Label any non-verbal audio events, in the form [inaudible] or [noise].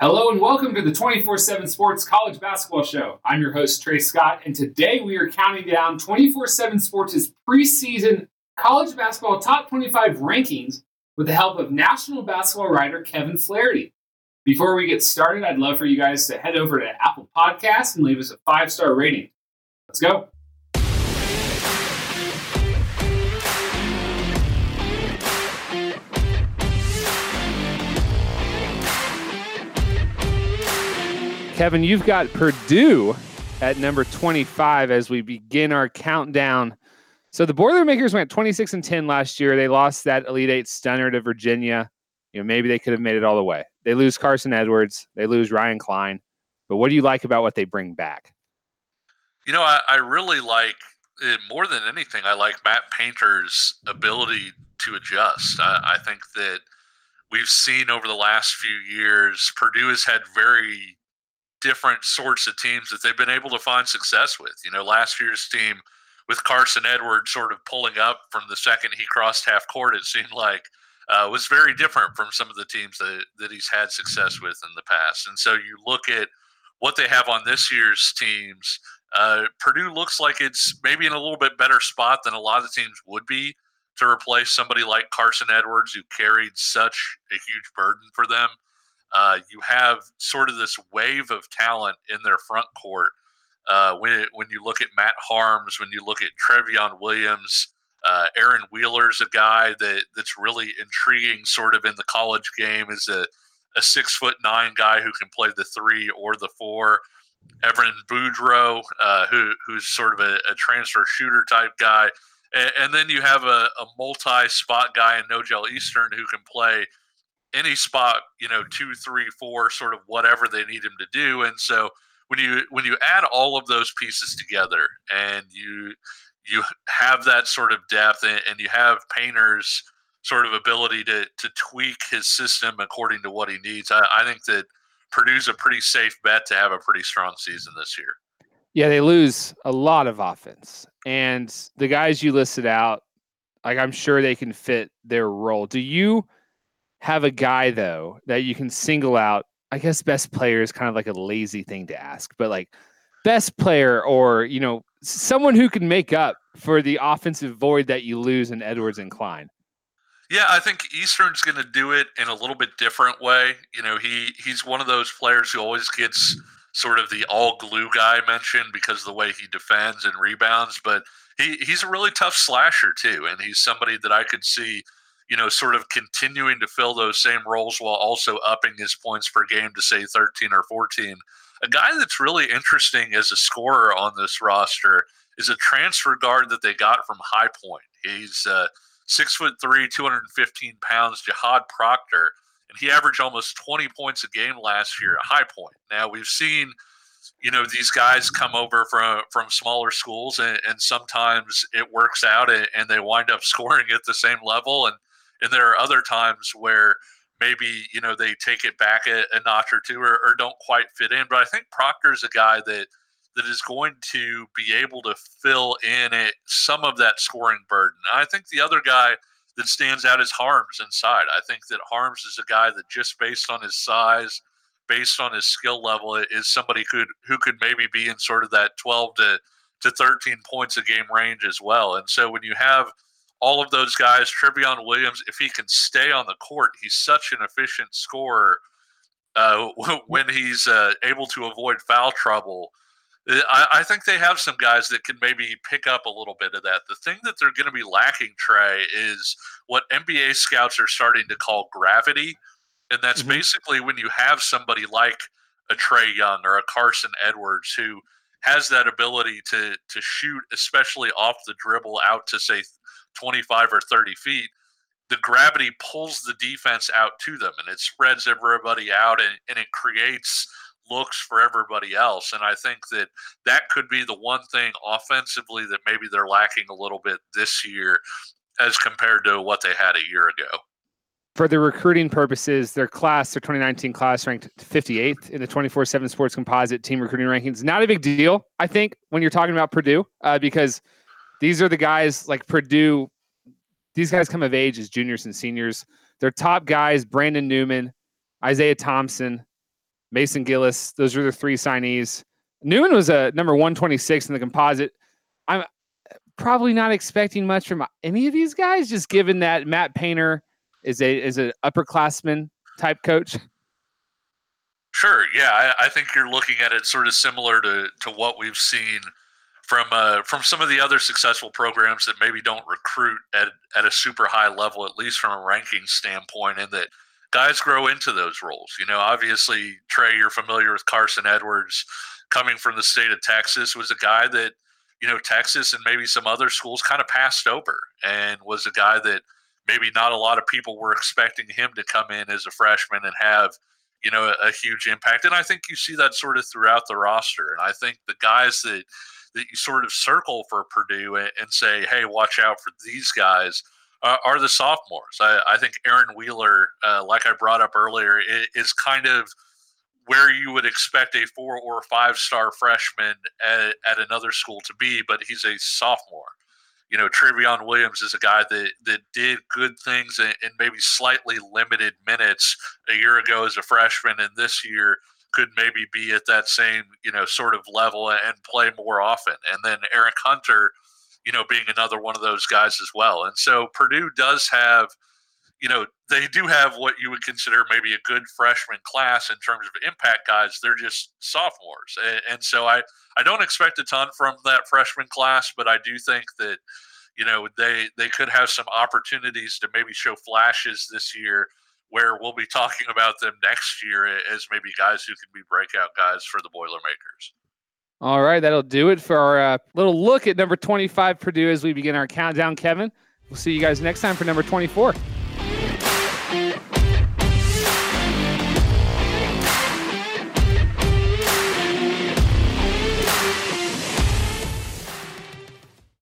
Hello and welcome to the 24 7 Sports College Basketball Show. I'm your host, Trey Scott, and today we are counting down 24 7 Sports' preseason college basketball top 25 rankings with the help of national basketball writer Kevin Flaherty. Before we get started, I'd love for you guys to head over to Apple Podcasts and leave us a five star rating. Let's go. Kevin, you've got Purdue at number 25 as we begin our countdown. So the Boilermakers went 26 and 10 last year. They lost that Elite Eight stunner to Virginia. You know, maybe they could have made it all the way. They lose Carson Edwards. They lose Ryan Cline. But what do you like about what they bring back? You know, I, I really like it more than anything. I like Matt Painter's ability to adjust. I, I think that we've seen over the last few years, Purdue has had very different sorts of teams that they've been able to find success with. You know, last year's team with Carson Edwards sort of pulling up from the second he crossed half court, it seemed like uh, was very different from some of the teams that, that he's had success with in the past. And so you look at what they have on this year's teams. Uh, Purdue looks like it's maybe in a little bit better spot than a lot of teams would be to replace somebody like Carson Edwards, who carried such a huge burden for them. Uh, you have sort of this wave of talent in their front court. Uh, when when you look at Matt Haarms, when you look at Trevion Williams, uh, Aaron Wheeler's a guy that that's really intriguing, sort of in the college game, is a a six foot nine guy who can play the three or the four. Evan Boudreaux, uh, who who's sort of a, a, transfer shooter type guy, and, and then you have a, a multi spot guy in Nojel Eastern who can play any spot, you know, two, three, four, sort of whatever they need him to do. And so when you when you add all of those pieces together and you you have that sort of depth and, and you have Painter's sort of ability to to tweak his system according to what he needs, I, I think that Purdue's a pretty safe bet to have a pretty strong season this year. Yeah, they lose a lot of offense. And the guys you listed out, like I'm sure they can fit their role. Do you have a guy though that you can single out. I guess best player is kind of like a lazy thing to ask, but like best player or you know someone who can make up for the offensive void that you lose in Edwards and Cline. Yeah, I think Eastern's going to do it in a little bit different way. You know, he he's one of those players who always gets sort of the all glue guy mentioned because the way he defends and rebounds, but he he's a really tough slasher too, and he's somebody that I could see you know, sort of continuing to fill those same roles while also upping his points per game to say 13 or 14. A guy that's really interesting as a scorer on this roster is a transfer guard that they got from High Point. He's uh, six foot three, 215 pounds, Jahaad Proctor, and he averaged almost 20 points a game last year at High Point. Now we've seen you know these guys come over from from smaller schools and, and sometimes it works out and, and, they wind up [laughs] scoring at the same level and and there are other times where maybe you know they take it back a, a notch or two or, or, don't quite fit in. But I think Proctor's a guy that that is going to be able to fill in it some of that scoring burden. I think the other guy that stands out is Haarms inside. I think that Haarms is a guy that just based on his size, based on his skill level, is somebody who could who could maybe be in sort of that twelve to to 13 points a game range as well. And so when you have all of those guys, Trevion Williams, if he can stay on the court, he's such an efficient scorer. Uh, [laughs] when he's uh, able to avoid foul trouble, uh, I, I, think they have some guys that can maybe pick up a little bit of that. The thing that they're going to be lacking, Trey, is what NBA scouts are starting to call gravity, and that's mm-hmm. basically when you have somebody like a Trae Young or a Carson Edwards who has that ability to to shoot, especially off the dribble, out to say 25 or 30 feet, the gravity pulls the defense out to them and it spreads everybody out and, and it creates looks for everybody else. And I think that that could be the one thing offensively that maybe they're lacking a little bit this year as compared to what they had a year ago. For the recruiting purposes, their class, their 2019 class ranked 58th in the 24 7 sports composite team recruiting rankings. Not a big deal, I think, when you're talking about Purdue, uh, because – these are the guys like Purdue. These guys come of age as juniors and seniors. Their top guys: Brandon Newman, Isaiah Thompson, Mason Gillis. Those are the three signees. Newman was a number 126 in the composite. I'm probably not expecting much from any of these guys, just given that Matt Painter is a is an upperclassman type coach. Sure. Yeah, I, I, think you're looking at it sort of similar to to what we've seen from uh, from some of the other successful programs that maybe don't recruit at at a super high level, at least from a ranking standpoint, and that guys grow into those roles. You know, obviously Trey, you're familiar with Carson Edwards, coming from the state of Texas, was a guy that you know Texas and maybe some other schools kind of passed over, and was a guy that maybe not a lot of people were expecting him to come in as a freshman and have you know a, a huge impact. And I think you see that sort of throughout the roster. And I think the guys that that you sort of circle for Purdue and, and say, hey, watch out for these guys. Uh, are the sophomores. I, I think Aaron Wheeler, uh, like I brought up earlier, is kind of where you would expect a four or five star freshman at, at another school to be, but he's a sophomore you know, Trevion Williams is a guy that that did good things in, in, maybe slightly limited minutes a year ago as a freshman, and this year could maybe be at that same you know sort of level and play more often. And then Eric Hunter, you know, being another one of those guys as well. And so Purdue does have. You know, they do have what you would consider maybe a good freshman class in terms of impact guys. They're just sophomores. And, and so I, I don't expect a ton from that freshman class, but I do think that you know they they could have some opportunities to maybe show flashes this year where we'll be talking about them next year as maybe guys who can be breakout guys for the Boilermakers. All right, that'll do it for our uh, little look at number 25 Purdue as we begin our countdown, Kevin. We'll see you guys next time for number 24.